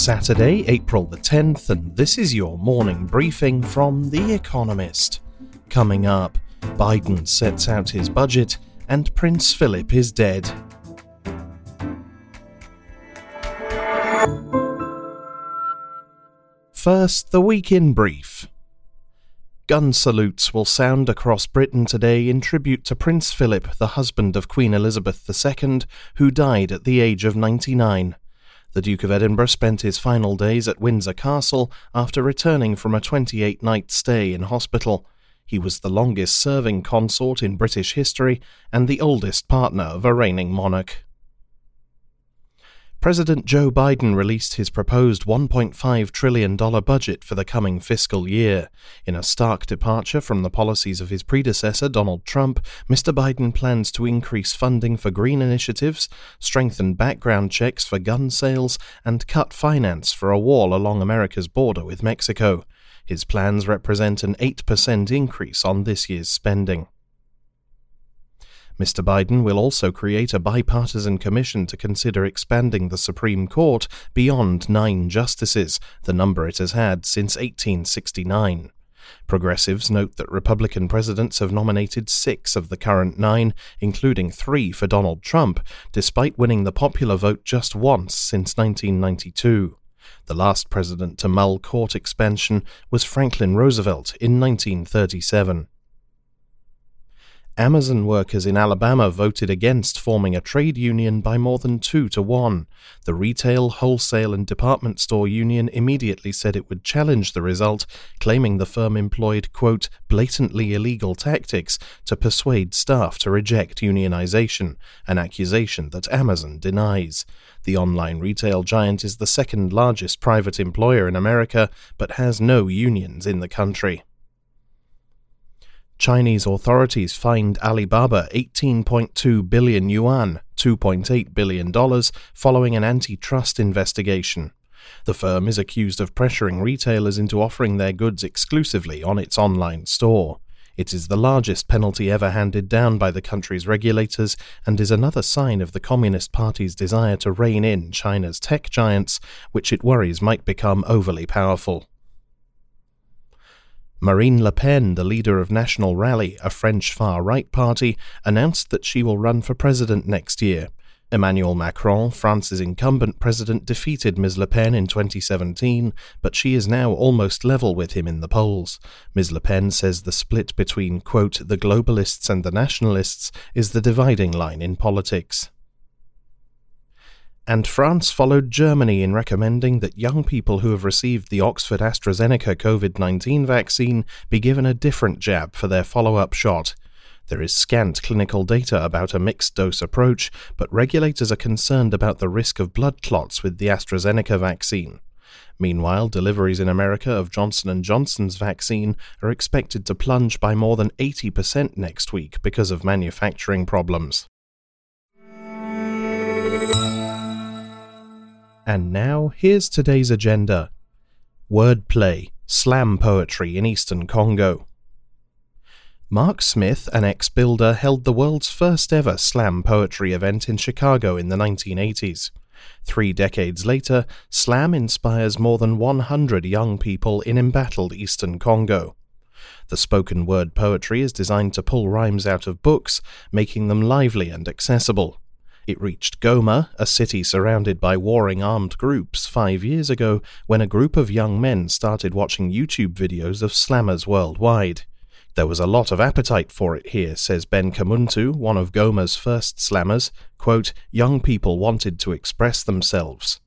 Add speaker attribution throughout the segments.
Speaker 1: Saturday, April the 10th, and this is your morning briefing from The Economist. Coming up, Biden sets out his budget, and Prince Philip is dead. First, the week in brief. Gun salutes will sound across Britain today in tribute to Prince Philip, the husband of Queen Elizabeth II, who died at the age of 99. The Duke of Edinburgh spent his final days at Windsor Castle after returning from a 28 night stay in hospital. He was the longest serving consort in British history and the oldest partner of a reigning monarch. President Joe Biden released his proposed $1.5 trillion budget for the coming fiscal year. In a stark departure from the policies of his predecessor, Donald Trump, Mr. Biden plans to increase funding for green initiatives, strengthen background checks for gun sales, and cut finance for a wall along America's border with Mexico. His plans represent an 8% increase on this year's spending. Mr. Biden will also create a bipartisan commission to consider expanding the Supreme Court beyond nine justices, the number it has had since 1869. Progressives note that Republican presidents have nominated six of the current nine, including three for Donald Trump, despite winning the popular vote just once since 1992. The last president to mull court expansion was Franklin Roosevelt in 1937. Amazon workers in Alabama voted against forming a trade union by more than two to one. The retail, wholesale, and department store union immediately said it would challenge the result, claiming the firm employed, quote, blatantly illegal tactics to persuade staff to reject unionization, an accusation that Amazon denies. The online retail giant is the second largest private employer in America, but has no unions in the country. Chinese authorities fined Alibaba 18.2 billion yuan, $2.8 billion, following an antitrust investigation. The firm is accused of pressuring retailers into offering their goods exclusively on its online store. It is the largest penalty ever handed down by the country's regulators and is another sign of the Communist Party's desire to rein in China's tech giants, which it worries might become overly powerful. Marine Le Pen, the leader of National Rally, a French far right party, announced that she will run for president next year. Emmanuel Macron, France's incumbent president, defeated Ms. Le Pen in 2017, but she is now almost level with him in the polls. Ms. Le Pen says the split between, quote, the globalists and the nationalists is the dividing line in politics and France followed Germany in recommending that young people who have received the Oxford AstraZeneca COVID 19 vaccine be given a different jab for their follow up shot. There is scant clinical data about a mixed dose approach, but regulators are concerned about the risk of blood clots with the AstraZeneca vaccine. Meanwhile, deliveries in America of Johnson & Johnson's vaccine are expected to plunge by more than 80% next week because of manufacturing problems. And now, here's today's agenda Wordplay, slam poetry in eastern Congo. Marc Smith, an ex builder, held the world's first ever slam poetry event in Chicago in the 1980s. Three decades later, slam inspires more than 100 young people in embattled eastern Congo. The spoken word poetry is designed to pull rhymes out of books, making them lively and accessible. It reached Goma, a city surrounded by warring armed groups, five years ago when a group of young men started watching YouTube videos of slammers worldwide. There was a lot of appetite for it here, says Ben Kamuntu, one of Goma's first slammers. Quote, Young people wanted to express themselves.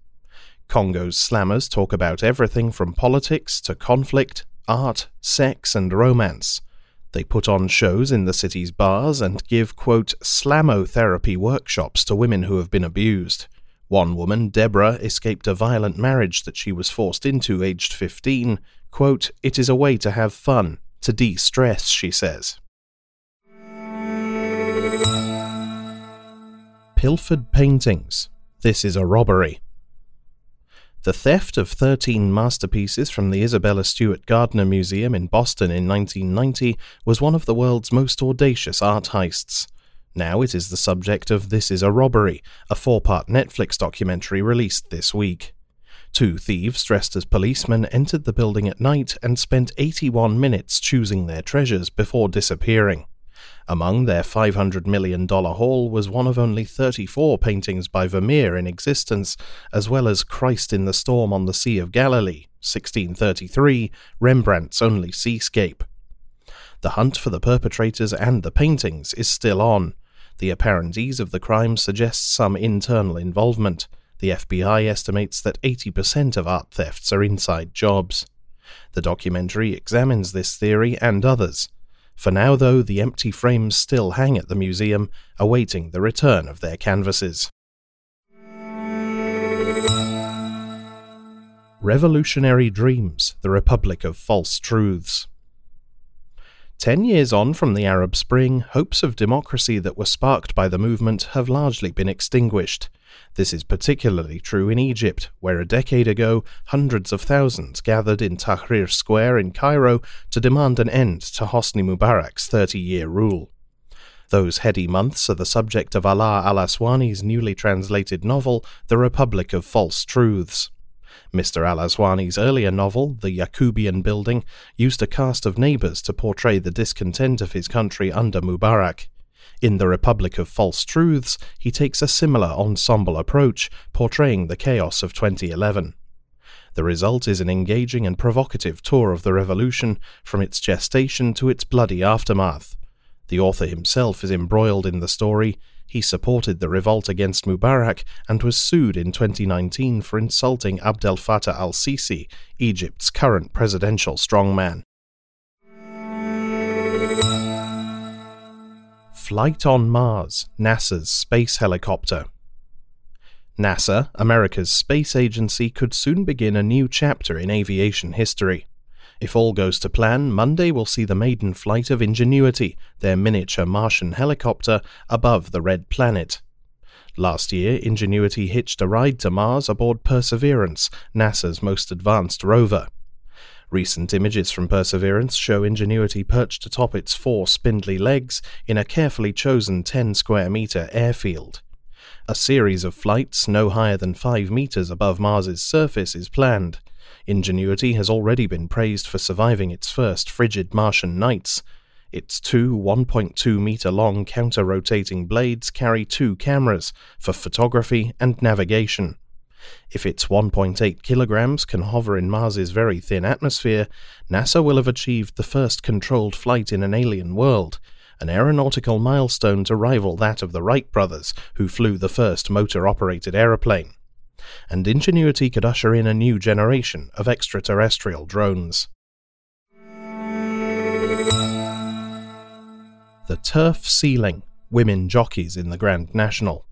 Speaker 1: Congo's slammers talk about everything from politics to conflict, art, sex, and romance. They put on shows in the city's bars and give, quote, slamotherapy workshops to women who have been abused. One woman, Deborah, escaped a violent marriage that she was forced into aged 15. Quote, It is a way to have fun, to de stress, she says. Pilfered paintings. This is a robbery. The theft of 13 masterpieces from the Isabella Stewart Gardner Museum in Boston in 1990 was one of the world's most audacious art heists. Now it is the subject of This Is a Robbery, a four part Netflix documentary released this week. Two thieves dressed as policemen entered the building at night and spent 81 minutes choosing their treasures before disappearing. Among their $500 million haul was one of only 34 paintings by Vermeer in existence, as well as Christ in the Storm on the Sea of Galilee, 1633, Rembrandt's only seascape. The hunt for the perpetrators and the paintings is still on. The apparent ease of the crime suggests some internal involvement. The FBI estimates that 80% of art thefts are inside jobs. The documentary examines this theory and others. For now, though, the empty frames still hang at the museum, awaiting the return of their canvases. Revolutionary Dreams The Republic of False Truths. Ten years on from the Arab Spring, hopes of democracy that were sparked by the movement have largely been extinguished. This is particularly true in Egypt, where a decade ago hundreds of thousands gathered in Tahrir Square in Cairo to demand an end to Hosni Mubarak's 30 year rule. Those heady months are the subject of Alaa al Aswani's newly translated novel, The Republic of False Truths. Mr. Al Aswany's earlier novel, The Yacoubian Building, used a cast of neighbours to portray the discontent of his country under Mubarak. In The Republic of False Truths, he takes a similar ensemble approach, portraying the chaos of 2011. The result is an engaging and provocative tour of the revolution, from its gestation to its bloody aftermath. The author himself is embroiled in the story, he supported the revolt against Mubarak and was sued in 2019 for insulting Abdel Fattah al Sisi, Egypt's current presidential strongman. Flight on Mars, NASA's space helicopter. NASA, America's space agency, could soon begin a new chapter in aviation history. If all goes to plan, Monday will see the maiden flight of Ingenuity, their miniature Martian helicopter, above the red planet. Last year, Ingenuity hitched a ride to Mars aboard Perseverance, NASA's most advanced rover. Recent images from Perseverance show Ingenuity perched atop its four spindly legs in a carefully chosen 10 square meter airfield. A series of flights no higher than 5 meters above Mars's surface is planned. Ingenuity has already been praised for surviving its first frigid Martian nights. Its two 1.2 meter long counter rotating blades carry two cameras for photography and navigation. If its 1.8 kilograms can hover in Mars's very thin atmosphere, NASA will have achieved the first controlled flight in an alien world, an aeronautical milestone to rival that of the Wright brothers, who flew the first motor operated aeroplane and Ingenuity could usher in a new generation of extraterrestrial drones. The Turf Ceiling Women Jockeys in the Grand National.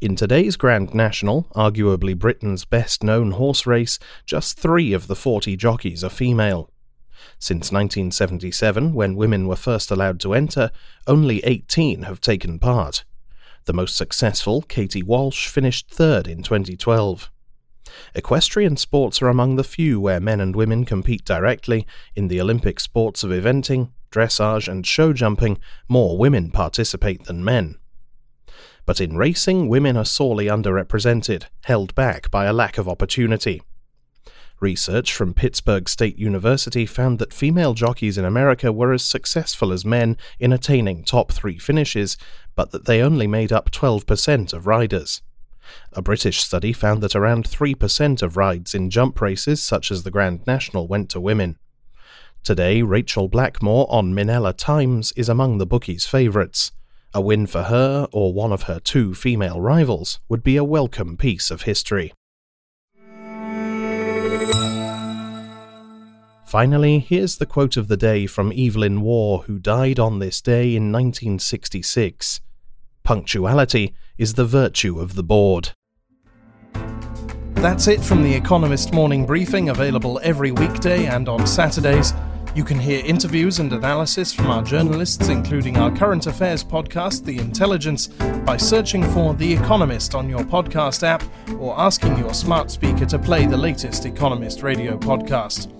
Speaker 1: In today's Grand National, arguably Britain's best known horse race, just three of the 40 jockeys are female. Since 1977, when women were first allowed to enter, only 18 have taken part. The most successful, Katie Walsh, finished third in 2012. Equestrian sports are among the few where men and women compete directly. In the Olympic sports of eventing, dressage, and show jumping, more women participate than men. But in racing, women are sorely underrepresented, held back by a lack of opportunity. Research from Pittsburgh State University found that female jockeys in America were as successful as men in attaining top three finishes, but that they only made up 12% of riders. A British study found that around 3% of rides in jump races such as the Grand National went to women. Today, Rachael Blackmore on Minella Times is among the bookies' favourites. A win for her, or one of her two female rivals, would be a welcome piece of history. Finally, here's the quote of the day from Evelyn Waugh, who died on this day in 1966 Punctuality is the virtue of the bored. That's it from the Economist Morning Briefing, available every weekday and on Saturdays. You can hear interviews and analysis from our journalists, including our current affairs podcast, The Intelligence, by searching for The Economist on your podcast app or asking your smart speaker to play the latest Economist radio podcast.